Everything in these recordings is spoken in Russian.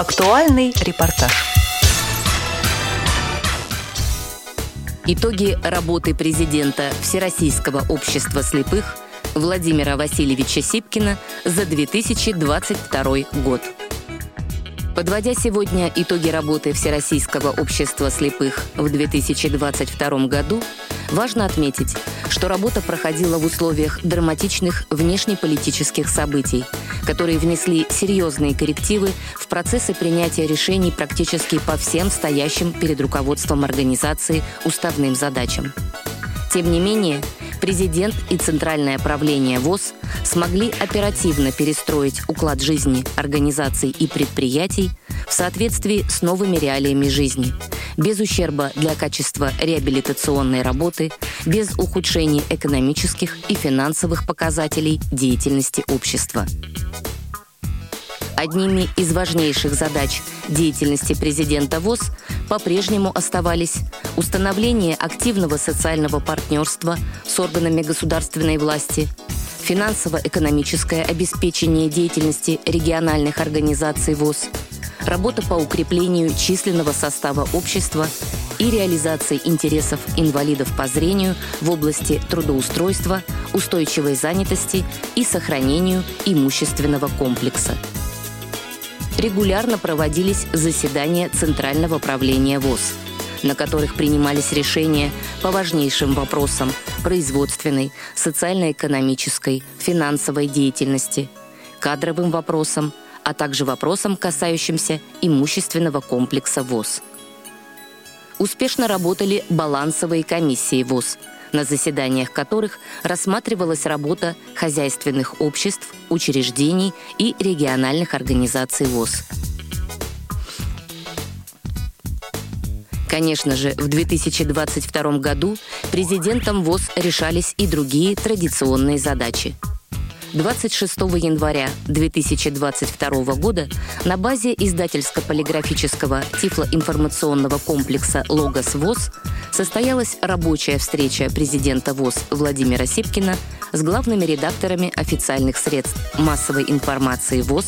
Актуальный репортаж. Итоги работы президента Всероссийского общества слепых Владимира Васильевича Сипкина за 2022 год. Подводя сегодня итоги работы Всероссийского общества слепых в 2022 году, важно отметить, что работа проходила в условиях драматичных внешнеполитических событий, которые внесли серьезные коррективы в процессы принятия решений практически по всем стоящим перед руководством организации уставным задачам. Тем не менее, президент и Центральное правление ВОЗ смогли оперативно перестроить уклад жизни организаций и предприятий в соответствии с новыми реалиями жизни, без ущерба для качества реабилитационной работы, без ухудшения экономических и финансовых показателей деятельности общества. Одними из важнейших задач деятельности президента ВОЗ по-прежнему оставались установление активного социального партнерства с органами государственной власти, финансово-экономическое обеспечение деятельности региональных организаций ВОЗ, работа по укреплению численного состава общества и реализации интересов инвалидов по зрению в области трудоустройства, устойчивой занятости и сохранению имущественного комплекса регулярно проводились заседания Центрального правления ВОЗ, на которых принимались решения по важнейшим вопросам производственной, социально-экономической, финансовой деятельности, кадровым вопросам, а также вопросам, касающимся имущественного комплекса ВОЗ. Успешно работали балансовые комиссии ВОЗ – на заседаниях которых рассматривалась работа хозяйственных обществ, учреждений и региональных организаций ВОЗ. Конечно же, в 2022 году президентом ВОЗ решались и другие традиционные задачи – 26 января 2022 года на базе издательско-полиграфического тифлоинформационного комплекса «Логос ВОЗ» состоялась рабочая встреча президента ВОЗ Владимира Сипкина с главными редакторами официальных средств массовой информации ВОЗ,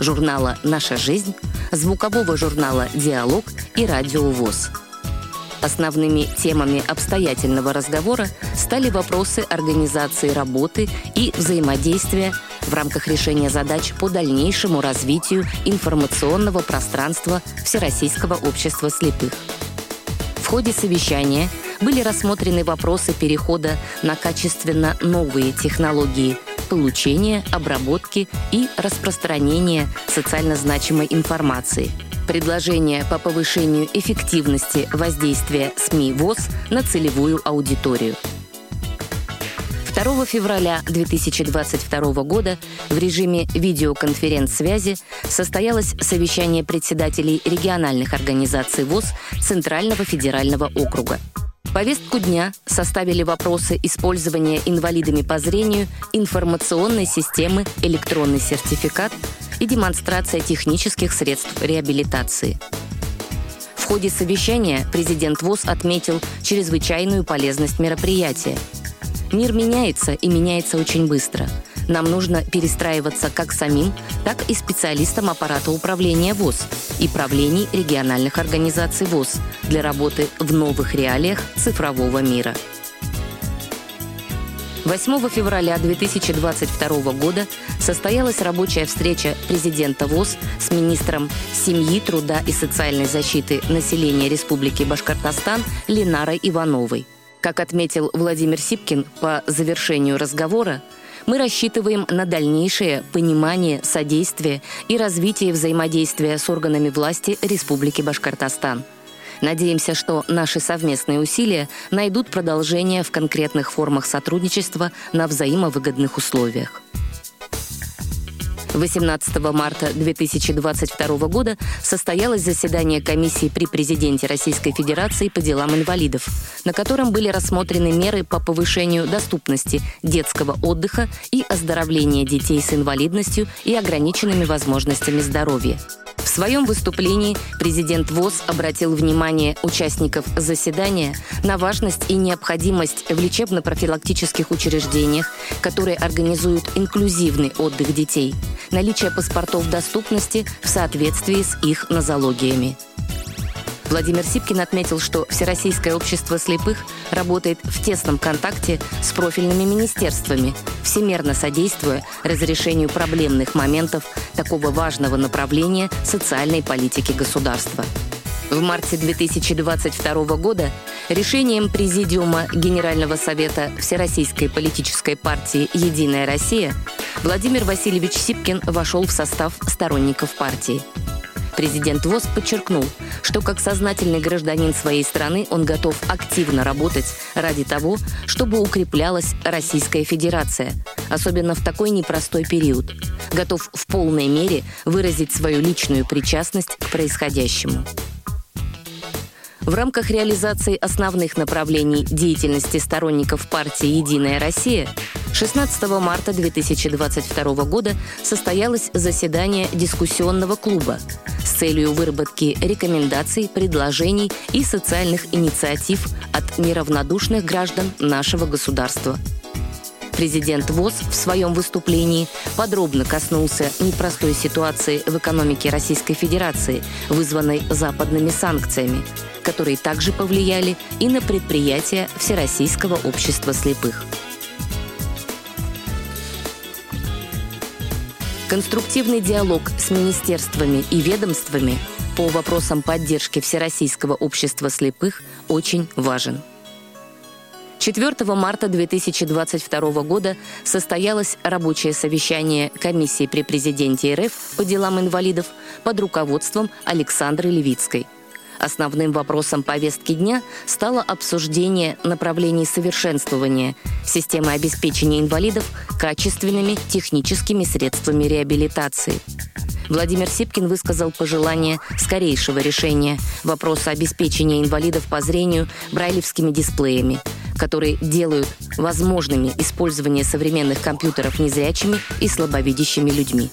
журнала «Наша жизнь», звукового журнала «Диалог» и радио ВОЗ. Основными темами обстоятельного разговора стали вопросы организации работы и взаимодействия в рамках решения задач по дальнейшему развитию информационного пространства Всероссийского общества слепых. В ходе совещания были рассмотрены вопросы перехода на качественно новые технологии получения, обработки и распространения социально значимой информации – предложения по повышению эффективности воздействия СМИ ВОЗ на целевую аудиторию. 2 февраля 2022 года в режиме видеоконференц-связи состоялось совещание председателей региональных организаций ВОЗ Центрального федерального округа. Повестку дня составили вопросы использования инвалидами по зрению информационной системы «Электронный сертификат» и демонстрация технических средств реабилитации. В ходе совещания президент ВОЗ отметил чрезвычайную полезность мероприятия. Мир меняется и меняется очень быстро. Нам нужно перестраиваться как самим, так и специалистам аппарата управления ВОЗ и правлений региональных организаций ВОЗ для работы в новых реалиях цифрового мира. 8 февраля 2022 года состоялась рабочая встреча президента ВОЗ с министром семьи, труда и социальной защиты населения Республики Башкортостан Ленарой Ивановой. Как отметил Владимир Сипкин по завершению разговора, мы рассчитываем на дальнейшее понимание, содействие и развитие взаимодействия с органами власти Республики Башкортостан – Надеемся, что наши совместные усилия найдут продолжение в конкретных формах сотрудничества на взаимовыгодных условиях. 18 марта 2022 года состоялось заседание комиссии при президенте Российской Федерации по делам инвалидов, на котором были рассмотрены меры по повышению доступности детского отдыха и оздоровления детей с инвалидностью и ограниченными возможностями здоровья. В своем выступлении президент ВОЗ обратил внимание участников заседания на важность и необходимость в лечебно-профилактических учреждениях, которые организуют инклюзивный отдых детей, наличие паспортов доступности в соответствии с их нозологиями. Владимир Сипкин отметил, что Всероссийское общество слепых работает в тесном контакте с профильными министерствами, всемерно содействуя разрешению проблемных моментов такого важного направления социальной политики государства. В марте 2022 года решением Президиума Генерального совета Всероссийской политической партии «Единая Россия» Владимир Васильевич Сипкин вошел в состав сторонников партии. Президент ВОЗ подчеркнул, что как сознательный гражданин своей страны он готов активно работать ради того, чтобы укреплялась Российская Федерация, особенно в такой непростой период. Готов в полной мере выразить свою личную причастность к происходящему. В рамках реализации основных направлений деятельности сторонников партии «Единая Россия» 16 марта 2022 года состоялось заседание дискуссионного клуба с целью выработки рекомендаций, предложений и социальных инициатив от неравнодушных граждан нашего государства. Президент ВОЗ в своем выступлении подробно коснулся непростой ситуации в экономике Российской Федерации, вызванной западными санкциями, которые также повлияли и на предприятия Всероссийского общества слепых. Конструктивный диалог с министерствами и ведомствами по вопросам поддержки Всероссийского общества слепых очень важен. 4 марта 2022 года состоялось рабочее совещание комиссии при президенте РФ по делам инвалидов под руководством Александры Левицкой – Основным вопросом повестки дня стало обсуждение направлений совершенствования системы обеспечения инвалидов качественными техническими средствами реабилитации. Владимир Сипкин высказал пожелание скорейшего решения вопроса обеспечения инвалидов по зрению брайлевскими дисплеями, которые делают возможными использование современных компьютеров незрячими и слабовидящими людьми.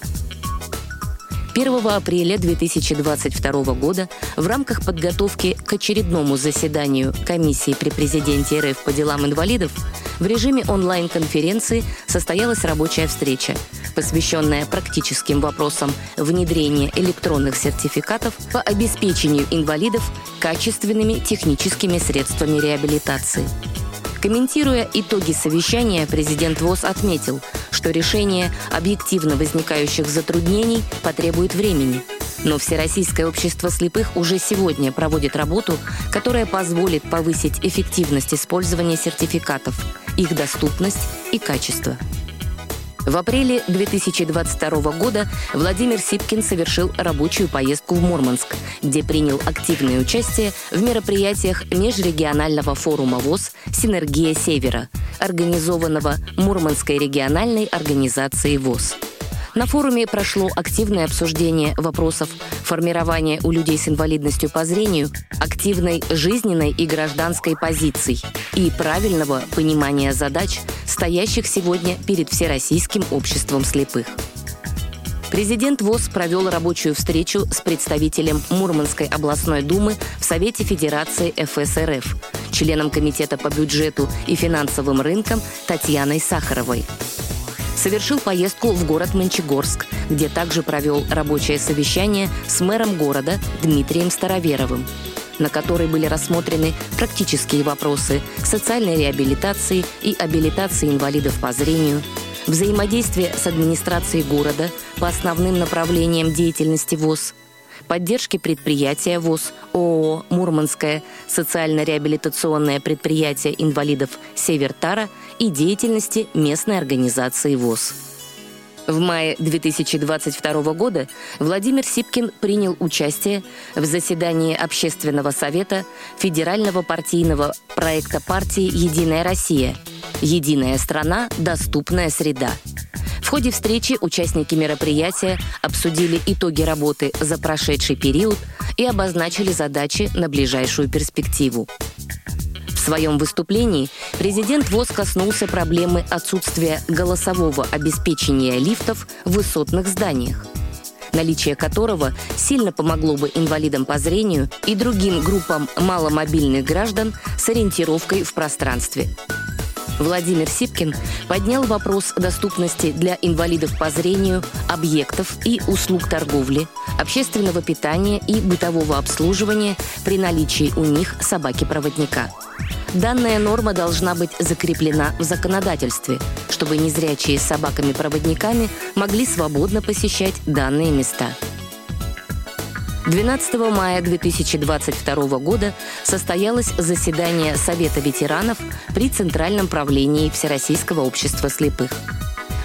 1 апреля 2022 года в рамках подготовки к очередному заседанию комиссии при президенте РФ по делам инвалидов в режиме онлайн-конференции состоялась рабочая встреча, посвященная практическим вопросам внедрения электронных сертификатов по обеспечению инвалидов качественными техническими средствами реабилитации. Комментируя итоги совещания, президент ВОЗ отметил, что решение объективно возникающих затруднений потребует времени. Но Всероссийское общество слепых уже сегодня проводит работу, которая позволит повысить эффективность использования сертификатов, их доступность и качество. В апреле 2022 года Владимир Сипкин совершил рабочую поездку в Мурманск, где принял активное участие в мероприятиях межрегионального форума ВОЗ «Синергия Севера», организованного Мурманской региональной организацией ВОЗ. На форуме прошло активное обсуждение вопросов формирования у людей с инвалидностью по зрению активной жизненной и гражданской позиций и правильного понимания задач, стоящих сегодня перед Всероссийским обществом слепых. Президент ВОЗ провел рабочую встречу с представителем Мурманской областной думы в Совете Федерации ФСРФ, членом Комитета по бюджету и финансовым рынкам Татьяной Сахаровой совершил поездку в город Мончегорск, где также провел рабочее совещание с мэром города Дмитрием Староверовым на которой были рассмотрены практические вопросы социальной реабилитации и абилитации инвалидов по зрению, взаимодействие с администрацией города по основным направлениям деятельности ВОЗ – поддержки предприятия ВОЗ ООО «Мурманское социально-реабилитационное предприятие инвалидов «Севертара» и деятельности местной организации ВОЗ. В мае 2022 года Владимир Сипкин принял участие в заседании Общественного совета Федерального партийного проекта партии «Единая Россия» «Единая страна. Доступная среда», в ходе встречи участники мероприятия обсудили итоги работы за прошедший период и обозначили задачи на ближайшую перспективу. В своем выступлении президент ВОЗ коснулся проблемы отсутствия голосового обеспечения лифтов в высотных зданиях. наличие которого сильно помогло бы инвалидам по зрению и другим группам маломобильных граждан с ориентировкой в пространстве. Владимир Сипкин поднял вопрос доступности для инвалидов по зрению объектов и услуг торговли, общественного питания и бытового обслуживания при наличии у них собаки-проводника. Данная норма должна быть закреплена в законодательстве, чтобы незрячие с собаками-проводниками могли свободно посещать данные места. 12 мая 2022 года состоялось заседание Совета ветеранов при Центральном правлении Всероссийского общества слепых.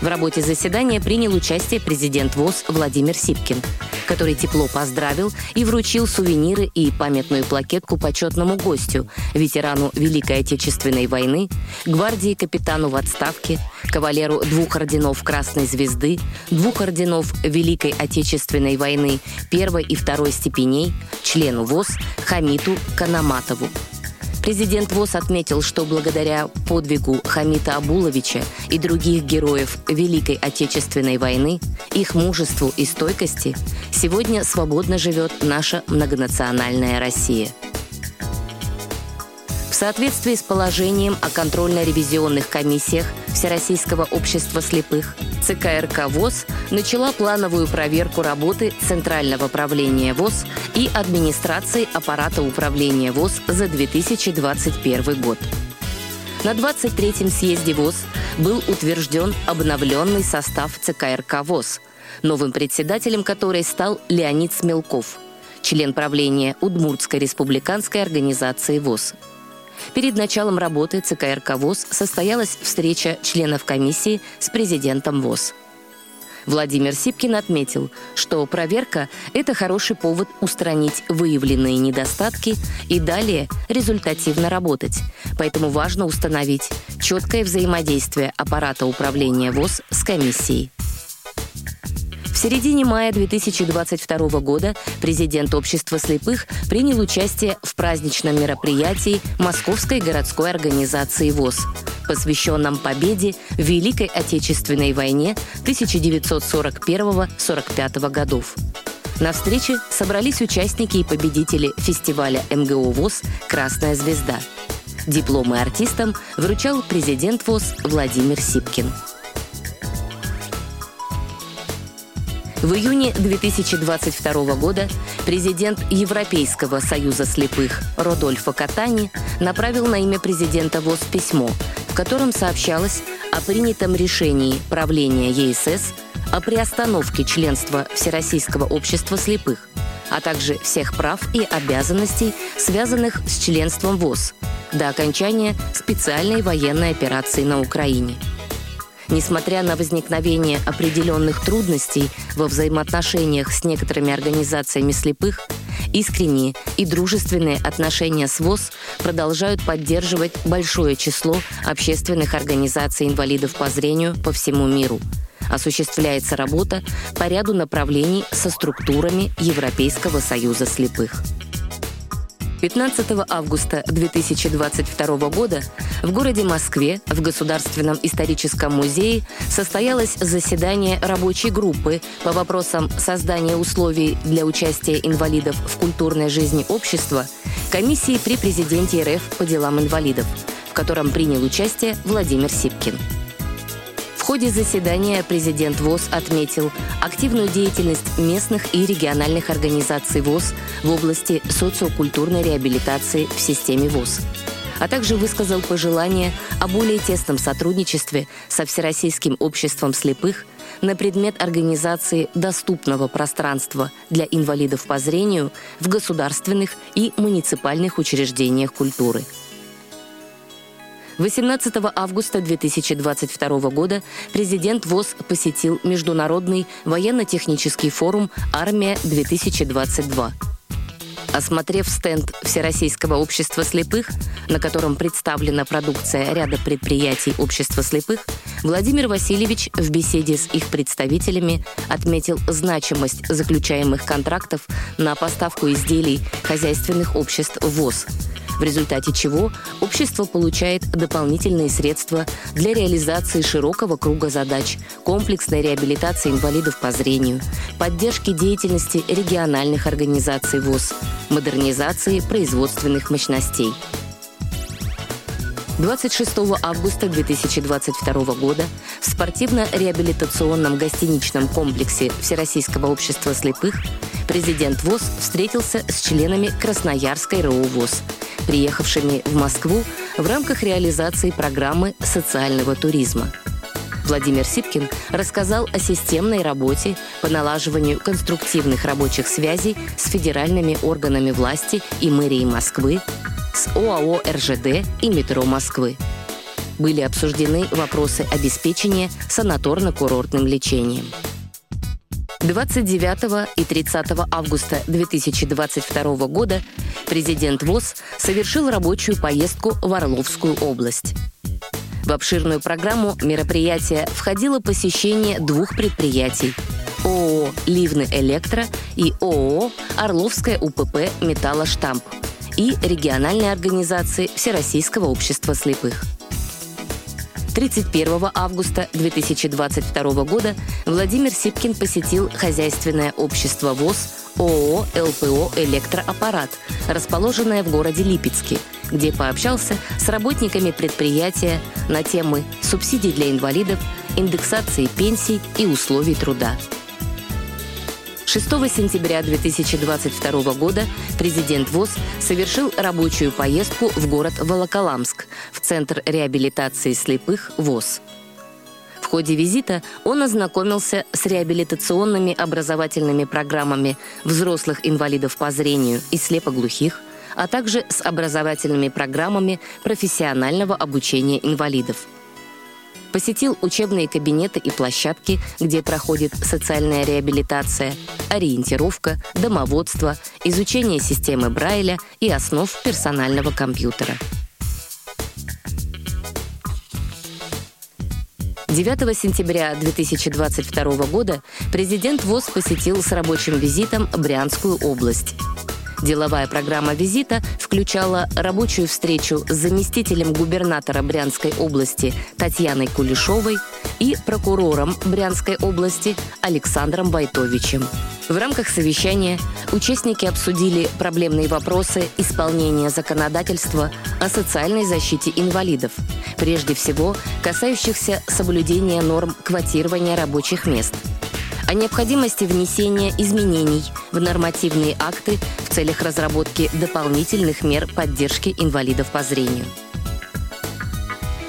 В работе заседания принял участие президент ВОЗ Владимир Сипкин, который тепло поздравил и вручил сувениры и памятную плакетку почетному гостю, ветерану Великой Отечественной войны, гвардии капитану в отставке, кавалеру двух орденов Красной Звезды, двух орденов Великой Отечественной войны первой и второй степеней, члену ВОЗ Хамиту Канаматову. Президент ВОЗ отметил, что благодаря подвигу Хамита Абуловича и других героев Великой Отечественной войны, их мужеству и стойкости, сегодня свободно живет наша многонациональная Россия – соответствии с положением о контрольно-ревизионных комиссиях Всероссийского общества слепых, ЦК ВОЗ начала плановую проверку работы Центрального правления ВОЗ и администрации аппарата управления ВОЗ за 2021 год. На 23-м съезде ВОЗ был утвержден обновленный состав ЦК ВОЗ, новым председателем которой стал Леонид Смелков, член правления Удмуртской республиканской организации ВОЗ. Перед началом работы ЦК ВОЗ состоялась встреча членов комиссии с президентом ВОЗ. Владимир Сипкин отметил, что проверка – это хороший повод устранить выявленные недостатки и далее результативно работать. Поэтому важно установить четкое взаимодействие аппарата управления ВОЗ с комиссией. В середине мая 2022 года президент Общества слепых принял участие в праздничном мероприятии Московской городской организации ВОЗ, посвященном победе в Великой Отечественной войне 1941-45 годов. На встрече собрались участники и победители фестиваля МГО ВОЗ «Красная звезда». Дипломы артистам вручал президент ВОЗ Владимир Сипкин. В июне 2022 года президент Европейского союза слепых Родольфо Катани направил на имя президента ВОЗ письмо, в котором сообщалось о принятом решении правления ЕСС о приостановке членства Всероссийского общества слепых, а также всех прав и обязанностей, связанных с членством ВОЗ, до окончания специальной военной операции на Украине – Несмотря на возникновение определенных трудностей во взаимоотношениях с некоторыми организациями слепых, искренние и дружественные отношения с ВОЗ продолжают поддерживать большое число общественных организаций инвалидов по зрению по всему миру. Осуществляется работа по ряду направлений со структурами Европейского союза слепых. 15 августа 2022 года в городе Москве в Государственном историческом музее состоялось заседание рабочей группы по вопросам создания условий для участия инвалидов в культурной жизни общества комиссии при президенте РФ по делам инвалидов, в котором принял участие Владимир Сипкин. В ходе заседания президент ВОЗ отметил активную деятельность местных и региональных организаций ВОЗ в области социокультурной реабилитации в системе ВОЗ а также высказал пожелание о более тесном сотрудничестве со Всероссийским обществом слепых на предмет организации доступного пространства для инвалидов по зрению в государственных и муниципальных учреждениях культуры – 18 августа 2022 года президент ВОЗ посетил Международный военно-технический форум «Армия-2022». Осмотрев стенд Всероссийского общества слепых, на котором представлена продукция ряда предприятий общества слепых, Владимир Васильевич в беседе с их представителями отметил значимость заключаемых контрактов на поставку изделий хозяйственных обществ ВОЗ – в результате чего общество получает дополнительные средства для реализации широкого круга задач, комплексной реабилитации инвалидов по зрению, поддержки деятельности региональных организаций ВОЗ, модернизации производственных мощностей. 26 августа 2022 года в спортивно-реабилитационном гостиничном комплексе Всероссийского общества слепых президент ВОЗ встретился с членами Красноярской РОУ ВОЗ, приехавшими в Москву в рамках реализации программы социального туризма. Владимир Сипкин рассказал о системной работе по налаживанию конструктивных рабочих связей с федеральными органами власти и мэрией Москвы, с ОАО «РЖД» и метро Москвы. Были обсуждены вопросы обеспечения санаторно-курортным лечением. 29 и 30 августа 2022 года президент ВОЗ совершил рабочую поездку в Орловскую область. В обширную программу мероприятия входило посещение двух предприятий – ООО «Ливны Электро» и ООО «Орловская УПП Металлоштамп» и региональной организации Всероссийского общества слепых. 31 августа 2022 года Владимир Сипкин посетил хозяйственное общество ВОЗ ООО «ЛПО Электроаппарат», расположенное в городе Липецке, где пообщался с работниками предприятия на темы субсидий для инвалидов, индексации пенсий и условий труда. 6 сентября 2022 года президент ВОЗ совершил рабочую поездку в город Волоколамск, в Центр реабилитации слепых ВОЗ. В ходе визита он ознакомился с реабилитационными образовательными программами взрослых инвалидов по зрению и слепоглухих, а также с образовательными программами профессионального обучения инвалидов – посетил учебные кабинеты и площадки, где проходит социальная реабилитация, ориентировка, домоводство, изучение системы Брайля и основ персонального компьютера. 9 сентября 2022 года президент ВОЗ посетил с рабочим визитом Брянскую область. Деловая программа визита включала рабочую встречу с заместителем губернатора Брянской области Татьяной Кулешовой и прокурором Брянской области Александром Байтовичем. В рамках совещания участники обсудили проблемные вопросы исполнения законодательства о социальной защите инвалидов, прежде всего касающихся соблюдения норм квотирования рабочих мест – о необходимости внесения изменений в нормативные акты в целях разработки дополнительных мер поддержки инвалидов по зрению.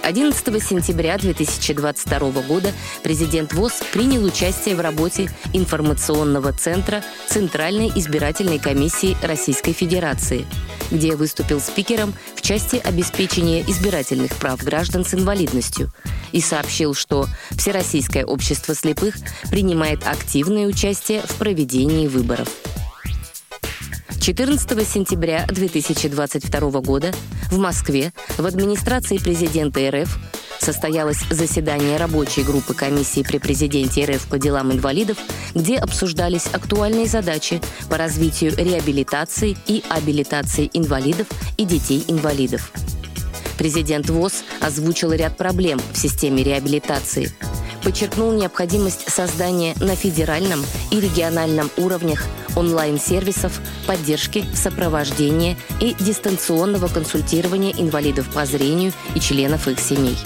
11 сентября 2022 года президент ВОЗ принял участие в работе информационного центра Центральной избирательной комиссии Российской Федерации, где выступил спикером в части обеспечения избирательных прав граждан с инвалидностью и сообщил, что Всероссийское общество слепых принимает активное участие в проведении выборов. 14 сентября 2022 года в Москве в администрации президента РФ состоялось заседание рабочей группы комиссии при президенте РФ по делам инвалидов, где обсуждались актуальные задачи по развитию реабилитации и абилитации инвалидов и детей-инвалидов. Президент ВОЗ озвучил ряд проблем в системе реабилитации – подчеркнул необходимость создания на федеральном и региональном уровнях онлайн-сервисов поддержки, сопровождения и дистанционного консультирования инвалидов по зрению и членов их семей.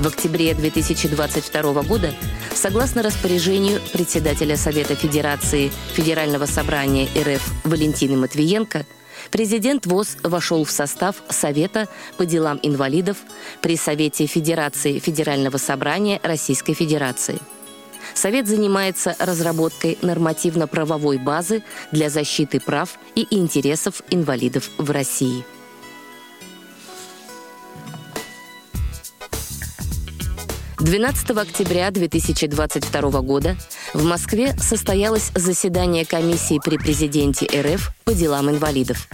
В октябре 2022 года, согласно распоряжению председателя Совета Федерации Федерального собрания РФ Валентины Матвиенко, президент ВОЗ вошел в состав Совета по делам инвалидов при Совете Федерации Федерального собрания Российской Федерации. Совет занимается разработкой нормативно-правовой базы для защиты прав и интересов инвалидов в России. 12 октября 2022 года в Москве состоялось заседание комиссии при президенте РФ по делам инвалидов.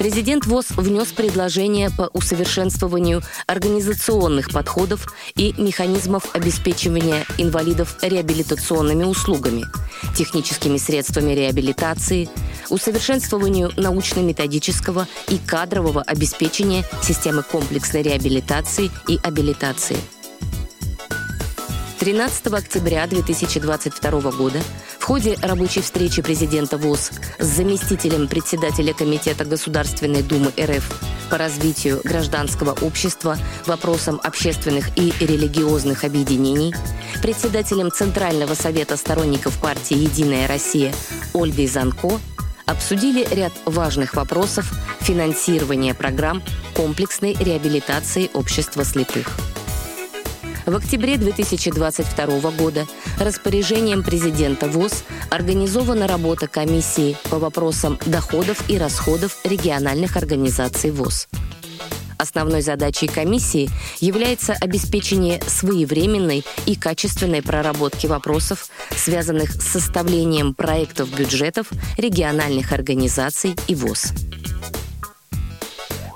Президент ВОЗ внес предложение по усовершенствованию организационных подходов и механизмов обеспечивания инвалидов реабилитационными услугами, техническими средствами реабилитации, усовершенствованию научно-методического и кадрового обеспечения системы комплексной реабилитации и абилитации. 13 октября 2022 года в ходе рабочей встречи президента ВОЗ с заместителем председателя Комитета Государственной Думы РФ по развитию гражданского общества, вопросам общественных и религиозных объединений, председателем Центрального совета сторонников партии «Единая Россия» Ольгой Занко обсудили ряд важных вопросов финансирования программ комплексной реабилитации общества слепых. В октябре 2022 года распоряжением президента ВОЗ организована работа комиссии по вопросам доходов и расходов региональных организаций ВОЗ. Основной задачей комиссии является обеспечение своевременной и качественной проработки вопросов, связанных с составлением проектов бюджетов региональных организаций и ВОЗ.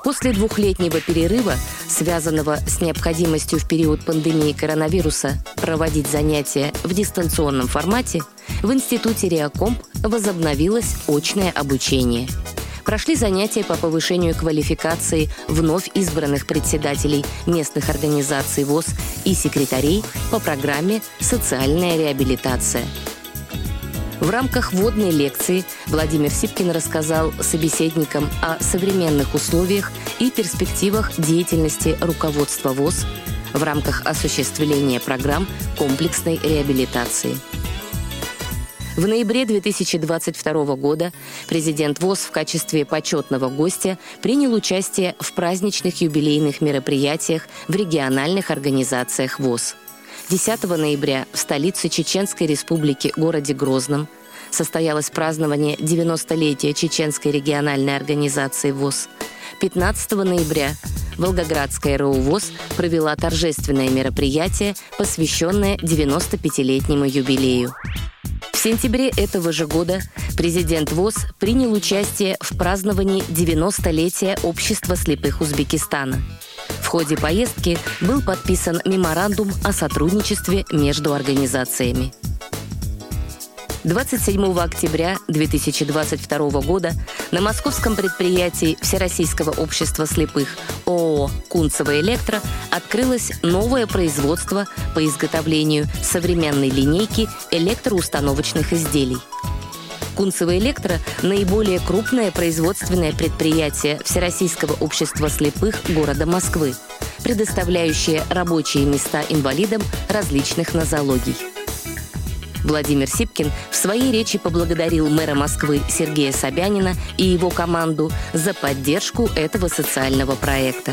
После двухлетнего перерыва, связанного с необходимостью в период пандемии коронавируса проводить занятия в дистанционном формате, в Институте Реакомп возобновилось очное обучение. Прошли занятия по повышению квалификации вновь избранных председателей местных организаций ВОЗ и секретарей по программе «Социальная реабилитация». В рамках вводной лекции Владимир Сипкин рассказал собеседникам о современных условиях и перспективах деятельности руководства ВОЗ в рамках осуществления программ комплексной реабилитации. В ноябре 2022 года президент ВОЗ в качестве почетного гостя принял участие в праздничных юбилейных мероприятиях в региональных организациях ВОЗ – 10 ноября в столице Чеченской республики, городе Грозном, состоялось празднование 90-летия Чеченской региональной организации ВОЗ. 15 ноября Волгоградская РОУ ВОЗ провела торжественное мероприятие, посвященное 95-летнему юбилею. В сентябре этого же года президент ВОЗ принял участие в праздновании 90-летия Общества слепых Узбекистана – ходе поездки был подписан меморандум о сотрудничестве между организациями. 27 октября 2022 года на московском предприятии Всероссийского общества слепых ООО «Кунцево Электро» открылось новое производство по изготовлению современной линейки электроустановочных изделий – Кунцево Электро – наиболее крупное производственное предприятие Всероссийского общества слепых города Москвы, предоставляющее рабочие места инвалидам различных нозологий. Владимир Сипкин в своей речи поблагодарил мэра Москвы Сергея Собянина и его команду за поддержку этого социального проекта.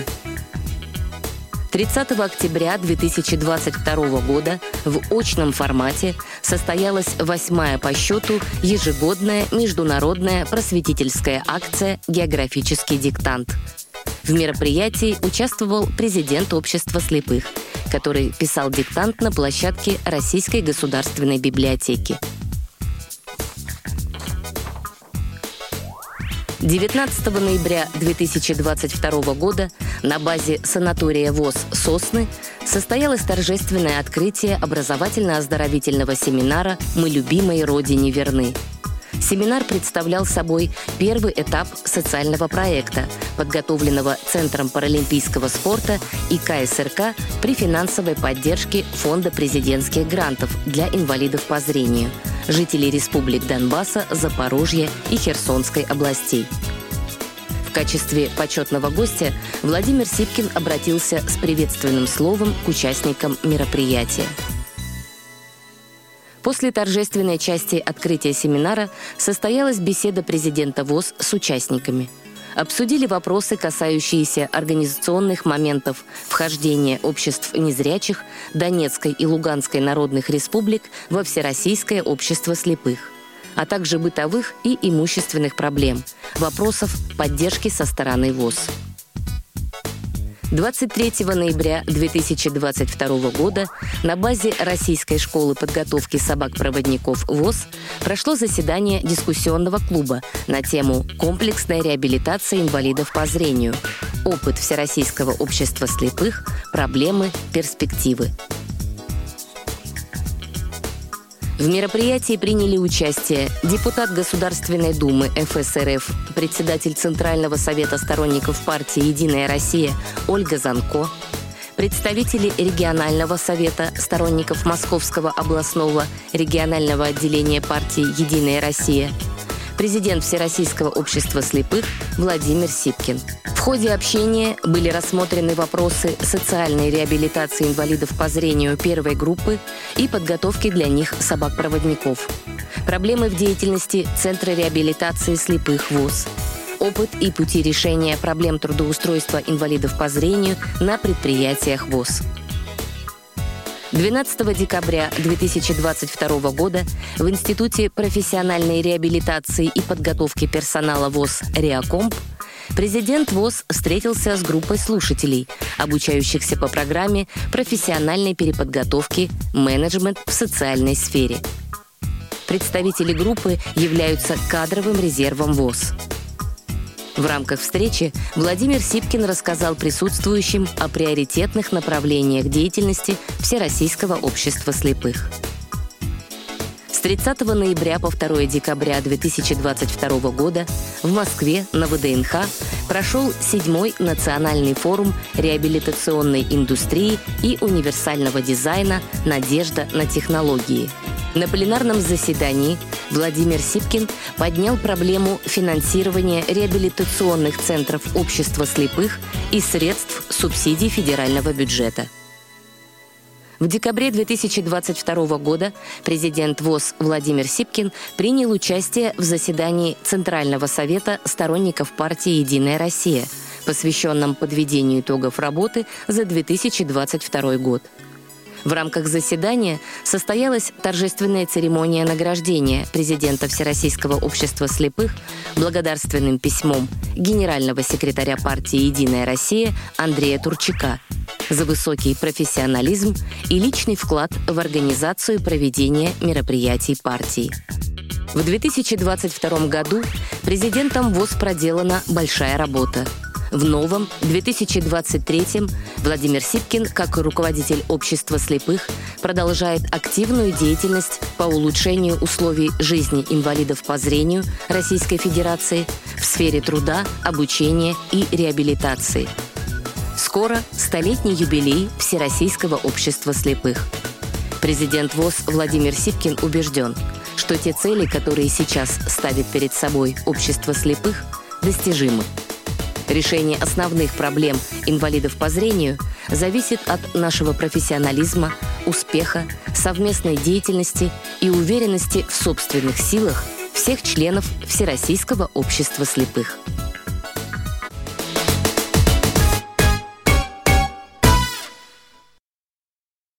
30 октября 2022 года в очном формате состоялась восьмая по счету ежегодная международная просветительская акция «Географический диктант». В мероприятии участвовал президент общества слепых, который писал диктант на площадке Российской государственной библиотеки. 19 ноября 2022 года на базе санатория ВОЗ «Сосны» состоялось торжественное открытие образовательно-оздоровительного семинара «Мы любимой Родине верны». Семинар представлял собой первый этап социального проекта, подготовленного Центром паралимпийского спорта и КСРК при финансовой поддержке Фонда президентских грантов для инвалидов по зрению – жителей республик Донбасса, Запорожья и Херсонской областей. В качестве почетного гостя Владимир Сипкин обратился с приветственным словом к участникам мероприятия. После торжественной части открытия семинара состоялась беседа президента ВОЗ с участниками – обсудили вопросы, касающиеся организационных моментов вхождения обществ незрячих Донецкой и Луганской народных республик во Всероссийское общество слепых а также бытовых и имущественных проблем, вопросов поддержки со стороны ВОЗ. 23 ноября 2022 года на базе Российской школы подготовки собак-проводников ВОЗ прошло заседание дискуссионного клуба на тему «Комплексная реабилитация инвалидов по зрению. Опыт Всероссийского общества слепых. Проблемы. Перспективы». В мероприятии приняли участие депутат Государственной Думы ФСРФ, председатель Центрального совета сторонников партии «Единая Россия» Ольга Занко, представители регионального совета сторонников Московского областного регионального отделения партии «Единая Россия», президент Всероссийского общества слепых Владимир Сипкин. В ходе общения были рассмотрены вопросы социальной реабилитации инвалидов по зрению первой группы и подготовки для них собак-проводников, проблемы в деятельности Центра реабилитации слепых ВОЗ, опыт и пути решения проблем трудоустройства инвалидов по зрению на предприятиях ВОЗ. 12 декабря 2022 года в Институте профессиональной реабилитации и подготовки персонала ВОЗ «Реакомп» президент ВОЗ встретился с группой слушателей, обучающихся по программе профессиональной переподготовки «Менеджмент в социальной сфере». Представители группы являются кадровым резервом ВОЗ. В рамках встречи Владимир Сипкин рассказал присутствующим о приоритетных направлениях деятельности Всероссийского общества слепых. С 30 ноября по 2 декабря 2022 года в Москве на ВДНХ прошел седьмой национальный форум реабилитационной индустрии и универсального дизайна «Надежда на технологии». На пленарном заседании Владимир Сипкин поднял проблему финансирования реабилитационных центров общества слепых и средств субсидий федерального бюджета. В декабре 2022 года президент ВОЗ Владимир Сипкин принял участие в заседании Центрального совета сторонников партии «Единая Россия», посвященном подведению итогов работы за 2022 год. В рамках заседания состоялась торжественная церемония награждения президента Всероссийского общества слепых благодарственным письмом генерального секретаря партии «Единая Россия» Андрея Турчака за высокий профессионализм и личный вклад в организацию проведения мероприятий партии. В 2022 году президентом ВОЗ проделана большая работа – в новом 2023 Владимир Сипкин, как руководитель общества слепых, продолжает активную деятельность по улучшению условий жизни инвалидов по зрению Российской Федерации в сфере труда, обучения и реабилитации. Скоро столетний юбилей Всероссийского общества слепых. Президент ВОЗ Владимир Сипкин убежден, что те цели, которые сейчас ставит перед собой общество слепых, достижимы. Решение основных проблем инвалидов по зрению зависит от нашего профессионализма, успеха, совместной деятельности и уверенности в собственных силах всех членов Всероссийского общества слепых.